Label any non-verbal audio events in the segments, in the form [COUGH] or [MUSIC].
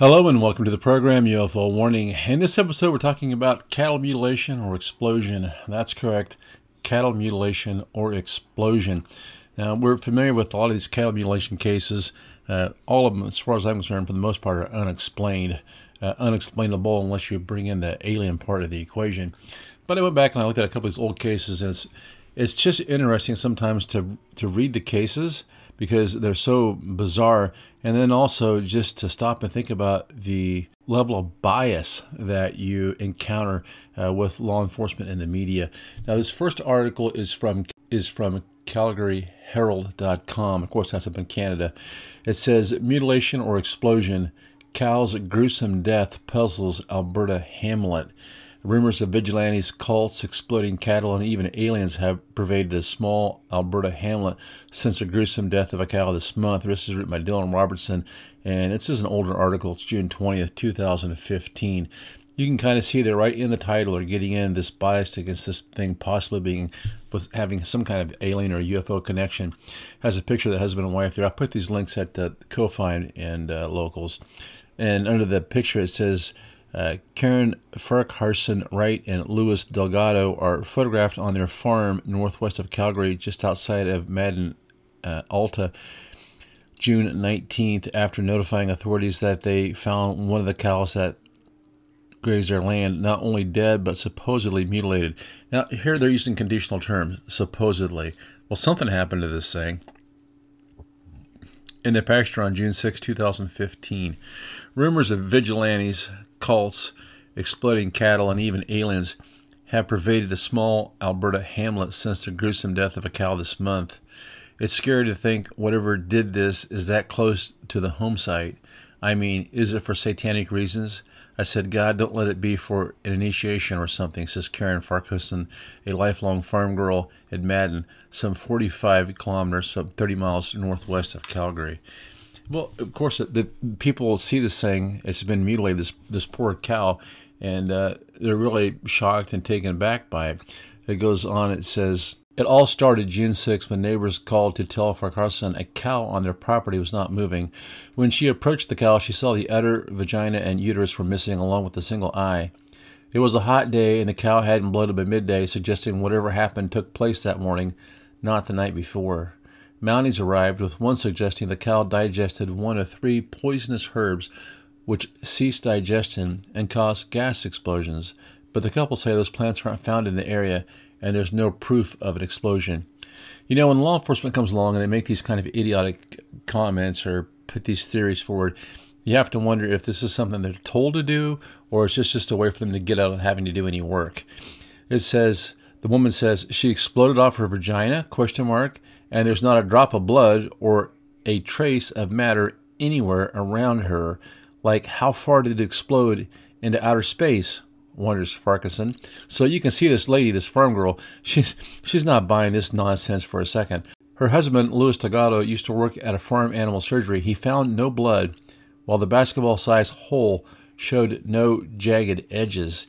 Hello and welcome to the program UFO Warning. In this episode, we're talking about cattle mutilation or explosion. That's correct, cattle mutilation or explosion. Now, we're familiar with a lot of these cattle mutilation cases. Uh, all of them, as far as I'm concerned, for the most part, are unexplained, uh, unexplainable unless you bring in the alien part of the equation. But I went back and I looked at a couple of these old cases, and it's it's just interesting sometimes to to read the cases because they're so bizarre. And then also just to stop and think about the level of bias that you encounter uh, with law enforcement and the media. Now, this first article is from is from CalgaryHerald.com. Of course, that's up in Canada. It says mutilation or explosion. Cow's gruesome death puzzles Alberta Hamlet. Rumors of vigilantes, cults, exploding cattle, and even aliens have pervaded a small Alberta hamlet since the gruesome death of a cow this month. This is written by Dylan Robertson, and this is an older article. It's June 20th, 2015. You can kind of see they're right in the title or getting in this bias against this thing possibly being with having some kind of alien or UFO connection. Has a picture of the husband and wife there. I'll put these links at the Ko-Fi and uh, locals. And under the picture it says uh, Karen Farquharson Wright and Louis Delgado are photographed on their farm northwest of Calgary, just outside of Madden, uh, Alta, June 19th, after notifying authorities that they found one of the cows that grazed their land not only dead but supposedly mutilated. Now, here they're using conditional terms, supposedly. Well, something happened to this thing in the pasture on June 6, 2015. Rumors of vigilantes cults, exploding cattle, and even aliens have pervaded a small Alberta hamlet since the gruesome death of a cow this month. It's scary to think whatever did this is that close to the home site. I mean, is it for satanic reasons? I said, God, don't let it be for an initiation or something, says Karen Farquharson, a lifelong farm girl at Madden, some 45 kilometers, so 30 miles northwest of Calgary. Well, of course, the people see this thing. It's been mutilated. This this poor cow, and uh, they're really shocked and taken aback by it. It goes on. It says it all started June 6 when neighbors called to tell Farquharson a cow on their property was not moving. When she approached the cow, she saw the udder, vagina, and uterus were missing, along with a single eye. It was a hot day, and the cow hadn't bloated by midday, suggesting whatever happened took place that morning, not the night before. Mounties arrived, with one suggesting the cow digested one of three poisonous herbs which ceased digestion and caused gas explosions. But the couple say those plants aren't found in the area and there's no proof of an explosion. You know, when law enforcement comes along and they make these kind of idiotic comments or put these theories forward, you have to wonder if this is something they're told to do or it's just, just a way for them to get out of having to do any work. It says, the woman says she exploded off her vagina, question mark, and there's not a drop of blood or a trace of matter anywhere around her. Like, how far did it explode into outer space? wonders Farquharson. So you can see this lady, this farm girl, [LAUGHS] she's she's not buying this nonsense for a second. Her husband, Louis Tagado, used to work at a farm animal surgery. He found no blood, while the basketball-sized hole showed no jagged edges.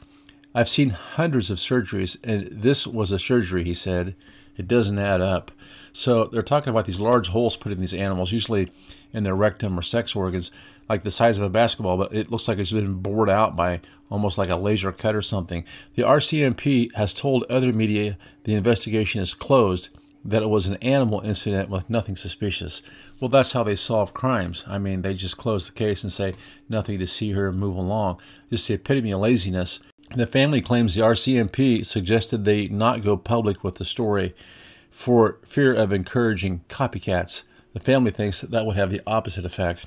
I've seen hundreds of surgeries, and this was a surgery, he said. It doesn't add up. So they're talking about these large holes put in these animals, usually in their rectum or sex organs, like the size of a basketball, but it looks like it's been bored out by almost like a laser cut or something. The RCMP has told other media the investigation is closed, that it was an animal incident with nothing suspicious. Well, that's how they solve crimes. I mean, they just close the case and say nothing to see and move along. Just the epitome of laziness. The family claims the RCMP suggested they not go public with the story for fear of encouraging copycats. The family thinks that, that would have the opposite effect.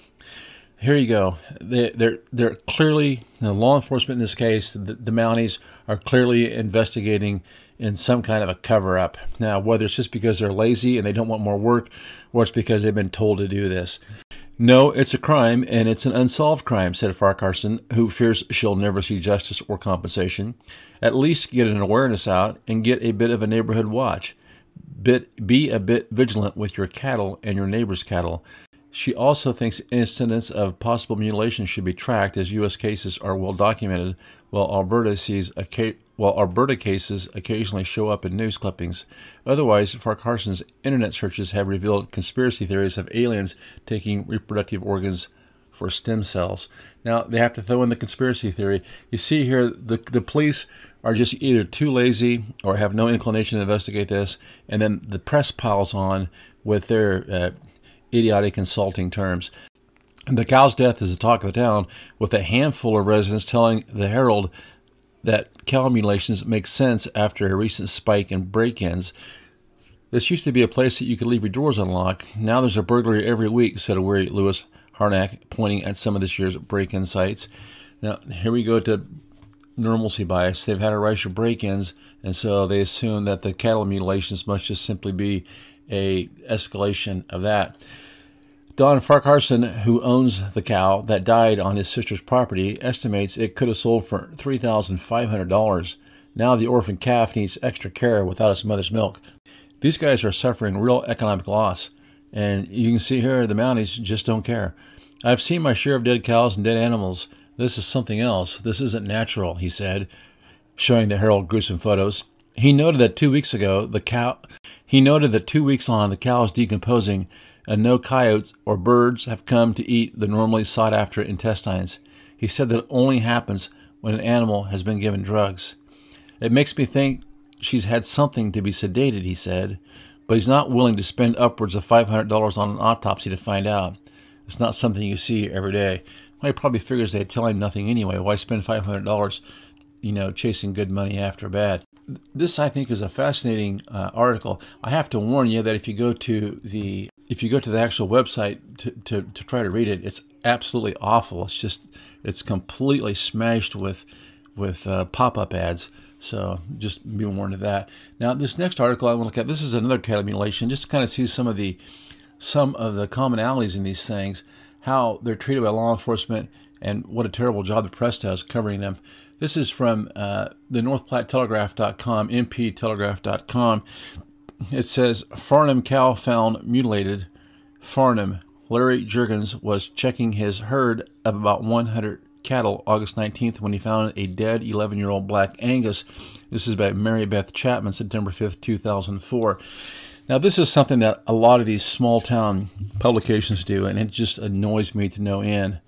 Here you go. They, they're they're clearly know, law enforcement in this case. The, the Mounties are clearly investigating in some kind of a cover up. Now, whether it's just because they're lazy and they don't want more work, or it's because they've been told to do this. No, it's a crime, and it's an unsolved crime, said Farquharson, who fears she'll never see justice or compensation. At least get an awareness out and get a bit of a neighborhood watch bit, be a bit vigilant with your cattle and your neighbor's cattle. She also thinks incidents of possible mutilation should be tracked as U.S. cases are well documented, while Alberta sees a while Alberta cases occasionally show up in news clippings. Otherwise, Farquharson's internet searches have revealed conspiracy theories of aliens taking reproductive organs for stem cells. Now they have to throw in the conspiracy theory. You see here, the the police are just either too lazy or have no inclination to investigate this, and then the press piles on with their uh, idiotic insulting terms. The cow's death is the talk of the town, with a handful of residents telling the Herald that cow mutilations make sense after a recent spike in break ins. This used to be a place that you could leave your doors unlocked. Now there's a burglary every week, said a weary Lewis Harnack, pointing at some of this year's break in sites. Now, here we go to normalcy bias. They've had a rush of break ins, and so they assume that the cattle mutilations must just simply be a escalation of that. Don Farquharson, who owns the cow that died on his sister's property, estimates it could have sold for $3,500. Now the orphan calf needs extra care without its mother's milk. These guys are suffering real economic loss, and you can see here the Mounties just don't care. I've seen my share of dead cows and dead animals. This is something else. This isn't natural, he said, showing the Herald gruesome photos. He noted that two weeks ago the cow he noted that two weeks on the cow is decomposing and no coyotes or birds have come to eat the normally sought after intestines. He said that it only happens when an animal has been given drugs. It makes me think she's had something to be sedated, he said, but he's not willing to spend upwards of $500 on an autopsy to find out. It's not something you see every day. Well, he probably figures they'd tell him nothing anyway. Why spend $500, you know, chasing good money after bad? This, I think, is a fascinating uh, article. I have to warn you that if you go to the if you go to the actual website to, to, to try to read it, it's absolutely awful. It's just it's completely smashed with with uh, pop-up ads. So just be warned of that. Now, this next article I want to look at. This is another cattle mutilation, just to kind of see some of the some of the commonalities in these things, how they're treated by law enforcement, and what a terrible job the press does covering them. This is from uh, the NorthPlatteTelegraph.com, NPTelegraph.com. It says Farnam cow found mutilated. Farnam. Larry Jurgens was checking his herd of about 100 cattle August 19th when he found a dead 11 year old black Angus. This is by Mary Beth Chapman, September 5th, 2004. Now, this is something that a lot of these small town publications do, and it just annoys me to no end.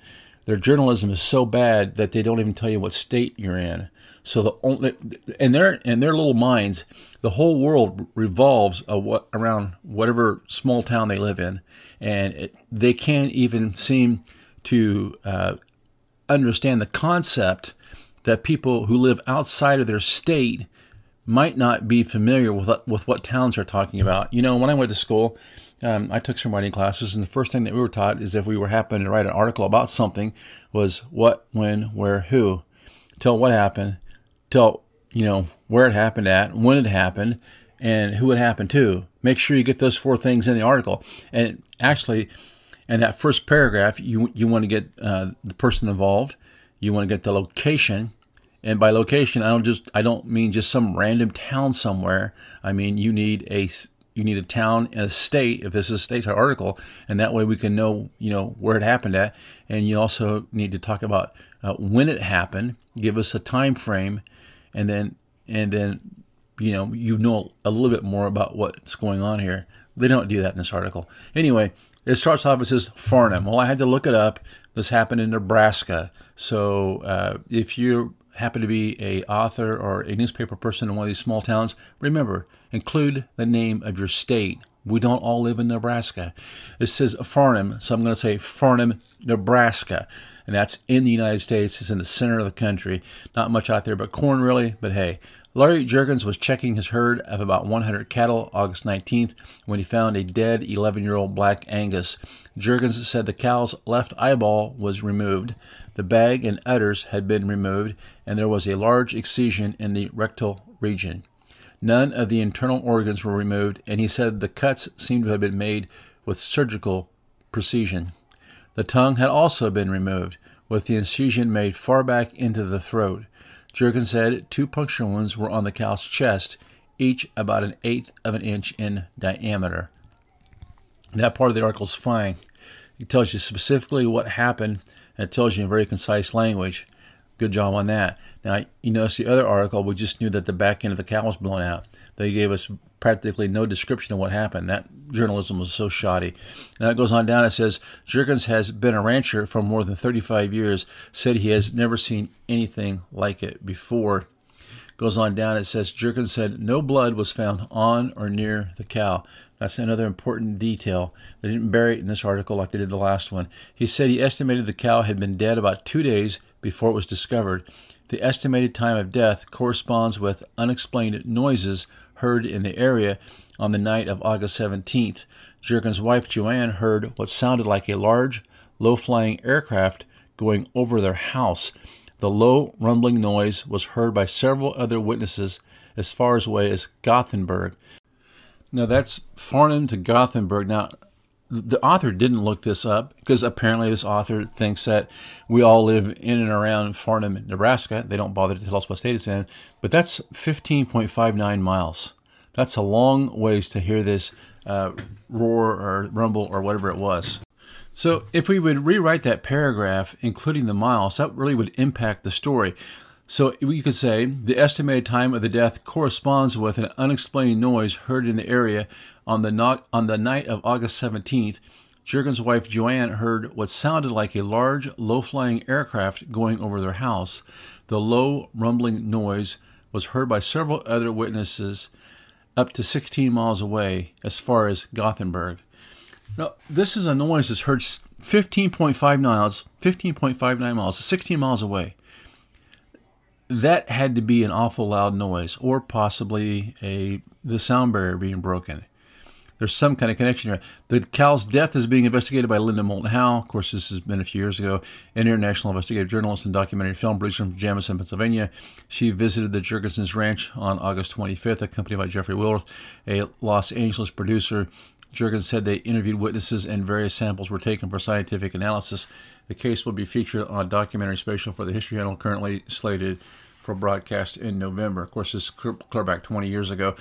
Their journalism is so bad that they don't even tell you what state you're in. So the only in their in their little minds, the whole world revolves what, around whatever small town they live in, and it, they can't even seem to uh, understand the concept that people who live outside of their state might not be familiar with with what towns are talking about. You know, when I went to school, um, I took some writing classes, and the first thing that we were taught is if we were happening to write an article about something, was what, when, where, who. Tell what happened, tell you know where it happened at, when it happened, and who it happened to. Make sure you get those four things in the article. And actually, in that first paragraph, you you want to get uh, the person involved, you want to get the location, and by location, I don't just I don't mean just some random town somewhere. I mean you need a you need a town and a state if this is a state article, and that way we can know you know where it happened at. And you also need to talk about uh, when it happened. Give us a time frame, and then and then you know you know a little bit more about what's going on here. They don't do that in this article. Anyway, it starts off. It says Farnam. Well, I had to look it up. This happened in Nebraska. So uh, if you happen to be a author or a newspaper person in one of these small towns, remember, include the name of your state. We don't all live in Nebraska. This says Farnam, so I'm going to say Farnam, Nebraska. And that's in the United States. It's in the center of the country. Not much out there but corn, really. But hey, Larry Jurgens was checking his herd of about 100 cattle August 19th when he found a dead 11 year old black Angus. Jurgens said the cow's left eyeball was removed. The bag and udders had been removed, and there was a large excision in the rectal region. None of the internal organs were removed, and he said the cuts seemed to have been made with surgical precision. The tongue had also been removed, with the incision made far back into the throat. Jurgens said two puncture wounds were on the cow's chest, each about an eighth of an inch in diameter. That part of the article is fine. It tells you specifically what happened and it tells you in very concise language. Good job on that. Now, you notice the other article, we just knew that the back end of the cow was blown out. They gave us practically no description of what happened. That journalism was so shoddy. Now it goes on down. It says Jurgens has been a rancher for more than 35 years. Said he has never seen anything like it before. Goes on down. It says Jurgens said no blood was found on or near the cow. That's another important detail. They didn't bury it in this article like they did the last one. He said he estimated the cow had been dead about two days before it was discovered. The estimated time of death corresponds with unexplained noises heard in the area on the night of August 17th. Jurgens' wife Joanne heard what sounded like a large, low flying aircraft going over their house. The low, rumbling noise was heard by several other witnesses as far away as Gothenburg. Now, that's Farnam to Gothenburg. Now, the author didn't look this up because apparently this author thinks that we all live in and around Farnam, Nebraska. They don't bother to tell us what state it's in, but that's 15.59 miles. That's a long ways to hear this uh, roar or rumble or whatever it was. So, if we would rewrite that paragraph, including the miles, that really would impact the story. So we could say the estimated time of the death corresponds with an unexplained noise heard in the area on the, no- on the night of August 17th. Jurgens' wife Joanne heard what sounded like a large, low flying aircraft going over their house. The low, rumbling noise was heard by several other witnesses up to 16 miles away, as far as Gothenburg. Now, this is a noise that's heard 15.5 miles, 15.59 miles, 16 miles away that had to be an awful loud noise, or possibly a the sound barrier being broken. There's some kind of connection here. The cow's death is being investigated by Linda Moulton Howe. Of course, this has been a few years ago. An international investigative journalist and documentary film producer from Jamison, Pennsylvania. She visited the Jurgensen's ranch on August 25th, accompanied by Jeffrey Wilworth, a Los Angeles producer. Jurgens said they interviewed witnesses and various samples were taken for scientific analysis. The case will be featured on a documentary special for the History Channel, currently slated for broadcast in November. Of course, this is clear back 20 years ago.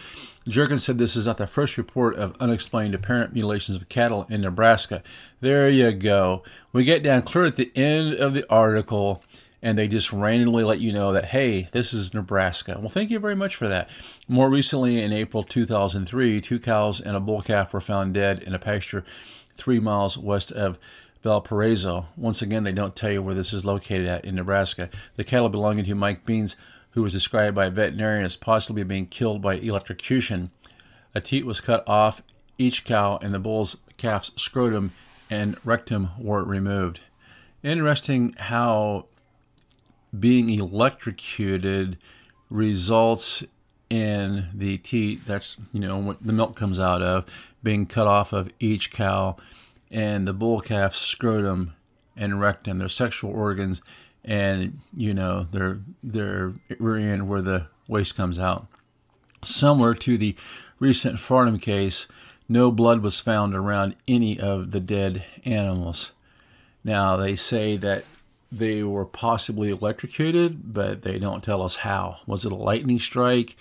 Jurgens said this is not the first report of unexplained apparent mutilations of cattle in Nebraska. There you go. We get down clear at the end of the article, and they just randomly let you know that, hey, this is Nebraska. Well, thank you very much for that. More recently, in April 2003, two cows and a bull calf were found dead in a pasture three miles west of Valparaiso. Once again, they don't tell you where this is located at in Nebraska. The cattle belonging to Mike Beans, who was described by a veterinarian as possibly being killed by electrocution. A teat was cut off each cow, and the bull's calf's scrotum and rectum were removed. Interesting how being electrocuted results in the teat that's you know what the milk comes out of being cut off of each cow and the bull calf's scrotum and rectum, their sexual organs, and you know their their rear end where the waste comes out. Similar to the recent Farnam case, no blood was found around any of the dead animals. Now they say that they were possibly electrocuted, but they don't tell us how. Was it a lightning strike?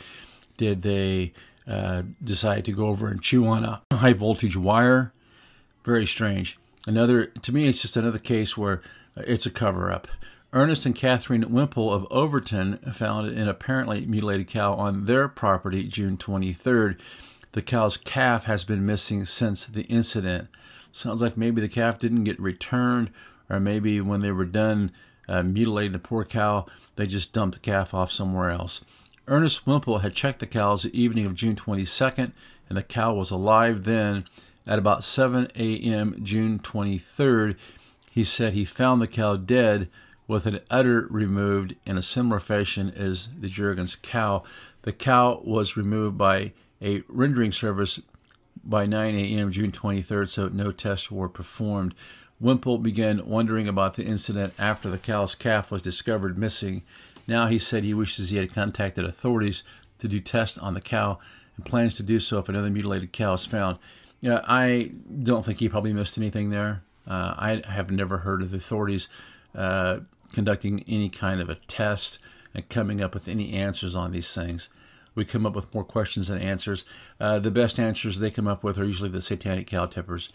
Did they uh, decide to go over and chew on a high voltage wire? Very strange. Another, to me, it's just another case where it's a cover up. Ernest and Catherine Wimple of Overton found an apparently mutilated cow on their property June 23rd. The cow's calf has been missing since the incident. Sounds like maybe the calf didn't get returned, or maybe when they were done uh, mutilating the poor cow, they just dumped the calf off somewhere else. Ernest Wimple had checked the cows the evening of June 22nd, and the cow was alive then at about 7 a.m. June 23rd, he said he found the cow dead with an udder removed in a similar fashion as the Jurgens cow. The cow was removed by a rendering service by 9 a.m. June 23rd, so no tests were performed. Wimple began wondering about the incident after the cow's calf was discovered missing. Now he said he wishes he had contacted authorities to do tests on the cow and plans to do so if another mutilated cow is found. I don't think he probably missed anything there. Uh, I have never heard of the authorities uh, conducting any kind of a test and coming up with any answers on these things. We come up with more questions than answers. Uh, the best answers they come up with are usually the satanic cow tippers.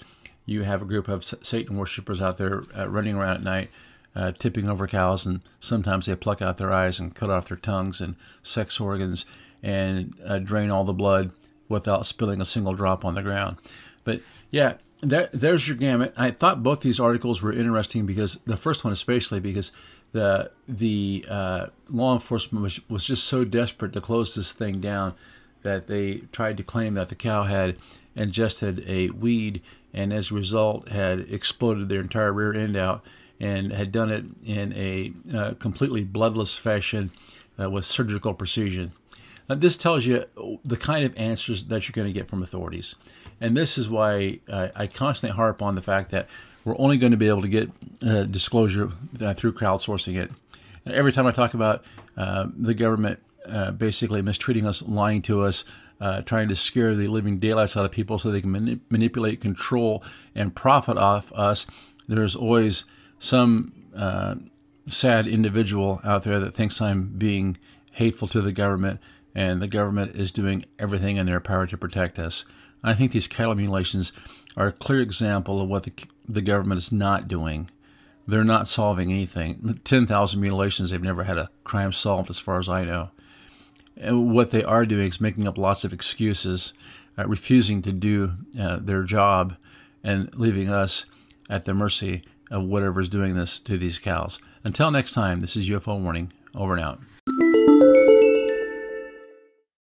You have a group of Satan worshippers out there uh, running around at night, uh, tipping over cows, and sometimes they pluck out their eyes and cut off their tongues and sex organs and uh, drain all the blood without spilling a single drop on the ground. But yeah, there, there's your gamut. I thought both these articles were interesting because the first one, especially because the the uh, law enforcement was, was just so desperate to close this thing down that they tried to claim that the cow had ingested a weed and as a result had exploded their entire rear end out and had done it in a uh, completely bloodless fashion uh, with surgical precision. Now, this tells you the kind of answers that you're going to get from authorities. And this is why uh, I constantly harp on the fact that we're only going to be able to get uh, disclosure uh, through crowdsourcing it. And every time I talk about uh, the government basically mistreating us, lying to us, uh, trying to scare the living daylights out of people so they can mani- manipulate, control, and profit off us, there's always some sad individual out there that thinks I'm being hateful to the government and the government is doing everything in their power to protect us. I think these cattle mutilations are a clear example of what the, the government is not doing. They're not solving anything. 10,000 mutilations, they've never had a crime solved, as far as I know. What they are doing is making up lots of excuses, uh, refusing to do uh, their job, and leaving us at the mercy of whatever's doing this to these cows. Until next time, this is UFO Warning. Over and out.